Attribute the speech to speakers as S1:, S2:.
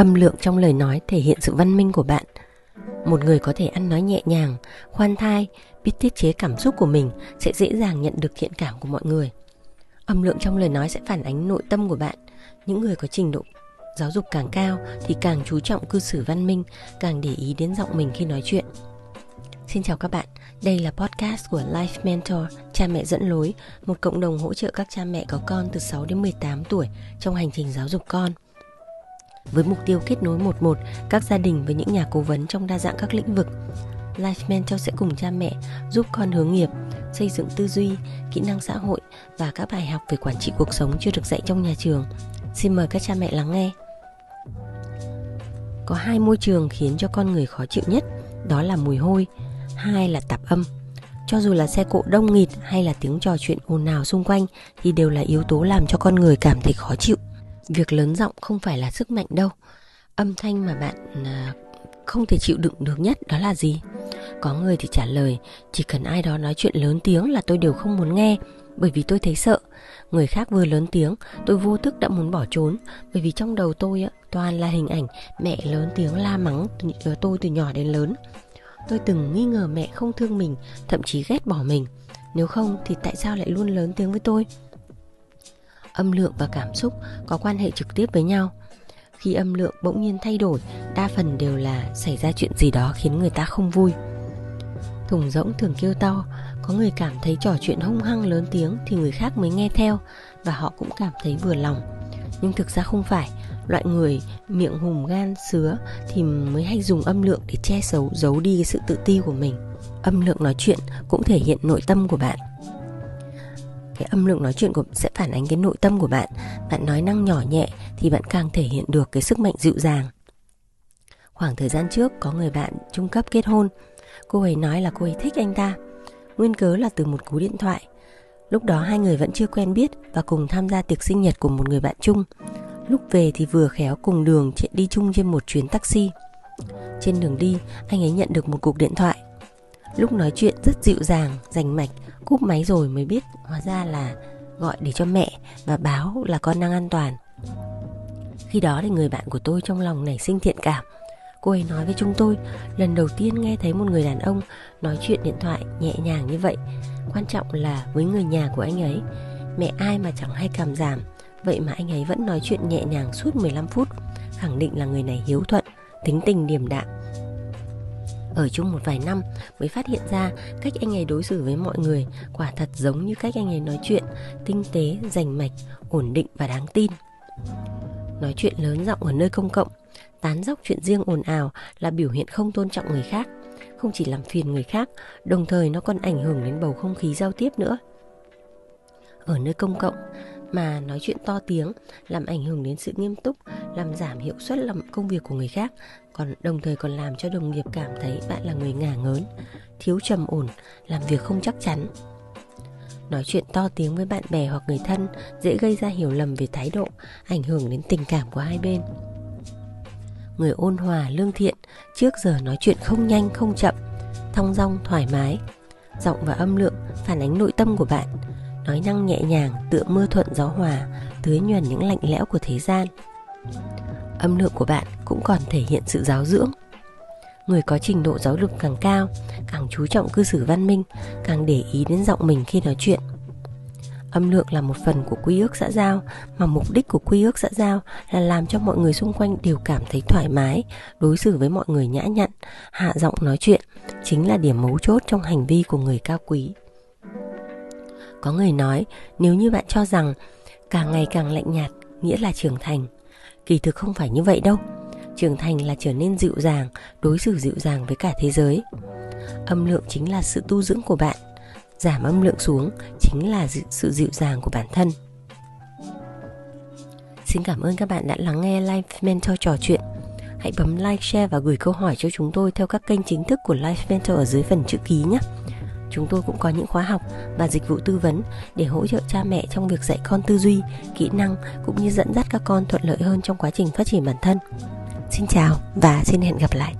S1: âm lượng trong lời nói thể hiện sự văn minh của bạn. Một người có thể ăn nói nhẹ nhàng khoan thai biết tiết chế cảm xúc của mình sẽ dễ dàng nhận được thiện cảm của mọi người. Âm lượng trong lời nói sẽ phản ánh nội tâm của bạn. Những người có trình độ giáo dục càng cao thì càng chú trọng cư xử văn minh càng để ý đến giọng mình khi nói chuyện. Xin chào các bạn, đây là podcast của Life Mentor, cha mẹ dẫn lối, một cộng đồng hỗ trợ các cha mẹ có con từ 6 đến 18 tuổi trong hành trình giáo dục con. Với mục tiêu kết nối một một các gia đình với những nhà cố vấn trong đa dạng các lĩnh vực, Life Mentor sẽ cùng cha mẹ giúp con hướng nghiệp, xây dựng tư duy, kỹ năng xã hội và các bài học về quản trị cuộc sống chưa được dạy trong nhà trường. Xin mời các cha mẹ lắng nghe. Có hai môi trường khiến cho con người khó chịu nhất, đó là mùi hôi hai là tạp âm cho dù là xe cộ đông nghịt hay là tiếng trò chuyện ồn ào xung quanh thì đều là yếu tố làm cho con người cảm thấy khó chịu việc lớn giọng không phải là sức mạnh đâu. Âm thanh mà bạn à, không thể chịu đựng được nhất đó là gì? Có người thì trả lời chỉ cần ai đó nói chuyện lớn tiếng là tôi đều không muốn nghe bởi vì tôi thấy sợ. Người khác vừa lớn tiếng tôi vô thức đã muốn bỏ trốn bởi vì trong đầu tôi á, toàn là hình ảnh mẹ lớn tiếng la mắng ờ, tôi từ nhỏ đến lớn. Tôi từng nghi ngờ mẹ không thương mình thậm chí ghét bỏ mình. Nếu không thì tại sao lại luôn lớn tiếng với tôi? Âm lượng và cảm xúc có quan hệ trực tiếp với nhau. Khi âm lượng bỗng nhiên thay đổi, đa phần đều là xảy ra chuyện gì đó khiến người ta không vui. Thùng rỗng thường kêu to, có người cảm thấy trò chuyện hung hăng lớn tiếng thì người khác mới nghe theo và họ cũng cảm thấy vừa lòng. Nhưng thực ra không phải, loại người miệng hùm gan sứa thì mới hay dùng âm lượng để che giấu giấu đi cái sự tự ti của mình. Âm lượng nói chuyện cũng thể hiện nội tâm của bạn cái âm lượng nói chuyện của, sẽ phản ánh cái nội tâm của bạn. Bạn nói năng nhỏ nhẹ thì bạn càng thể hiện được cái sức mạnh dịu dàng. Khoảng thời gian trước, có người bạn trung cấp kết hôn. Cô ấy nói là cô ấy thích anh ta. Nguyên cớ là từ một cú điện thoại. Lúc đó hai người vẫn chưa quen biết và cùng tham gia tiệc sinh nhật của một người bạn chung. Lúc về thì vừa khéo cùng đường đi chung trên một chuyến taxi. Trên đường đi, anh ấy nhận được một cuộc điện thoại. Lúc nói chuyện rất dịu dàng, rành mạch Cúp máy rồi mới biết hóa ra là gọi để cho mẹ Và báo là con đang an toàn. Khi đó thì người bạn của tôi trong lòng nảy sinh thiện cảm. Cô ấy nói với chúng tôi Lần đầu tiên nghe thấy một người đàn ông Nói chuyện điện thoại nhẹ nhàng như vậy Quan trọng là với người nhà của anh ấy. Mẹ ai mà chẳng hay cảm giảm Vậy mà anh ấy vẫn nói chuyện nhẹ nhàng suốt 15 phút Khẳng định là người này hiếu thuận Tính tình điềm đạm ở chung một vài năm mới phát hiện ra cách anh ấy đối xử với mọi người quả thật giống như cách anh ấy nói chuyện, tinh tế, rành mạch, ổn định và đáng tin. Nói chuyện lớn giọng ở nơi công cộng, tán dóc chuyện riêng ồn ào là biểu hiện không tôn trọng người khác, không chỉ làm phiền người khác, đồng thời nó còn ảnh hưởng đến bầu không khí giao tiếp nữa. Ở nơi công cộng mà nói chuyện to tiếng làm ảnh hưởng đến sự nghiêm túc làm giảm hiệu suất làm công việc của người khác, còn đồng thời còn làm cho đồng nghiệp cảm thấy bạn là người ngả ngớn, thiếu trầm ổn, làm việc không chắc chắn. Nói chuyện to tiếng với bạn bè hoặc người thân dễ gây ra hiểu lầm về thái độ, ảnh hưởng đến tình cảm của hai bên. Người ôn hòa, lương thiện, trước giờ nói chuyện không nhanh, không chậm, thong dong, thoải mái, giọng và âm lượng phản ánh nội tâm của bạn, nói năng nhẹ nhàng, tựa mưa thuận gió hòa, tưới nhuần những lạnh lẽo của thế gian âm lượng của bạn cũng còn thể hiện sự giáo dưỡng. Người có trình độ giáo dục càng cao, càng chú trọng cư xử văn minh, càng để ý đến giọng mình khi nói chuyện. Âm lượng là một phần của quy ước xã giao, mà mục đích của quy ước xã giao là làm cho mọi người xung quanh đều cảm thấy thoải mái, đối xử với mọi người nhã nhặn, hạ giọng nói chuyện, chính là điểm mấu chốt trong hành vi của người cao quý. Có người nói, nếu như bạn cho rằng càng ngày càng lạnh nhạt, nghĩa là trưởng thành kỳ thực không phải như vậy đâu. Trưởng thành là trở nên dịu dàng, đối xử dịu dàng với cả thế giới. Âm lượng chính là sự tu dưỡng của bạn. Giảm âm lượng xuống chính là sự dịu dàng của bản thân. Xin cảm ơn các bạn đã lắng nghe Life mentor trò chuyện. Hãy bấm like, share và gửi câu hỏi cho chúng tôi theo các kênh chính thức của Life mentor ở dưới phần chữ ký nhé chúng tôi cũng có những khóa học và dịch vụ tư vấn để hỗ trợ cha mẹ trong việc dạy con tư duy, kỹ năng cũng như dẫn dắt các con thuận lợi hơn trong quá trình phát triển bản thân. Xin chào và xin hẹn gặp lại.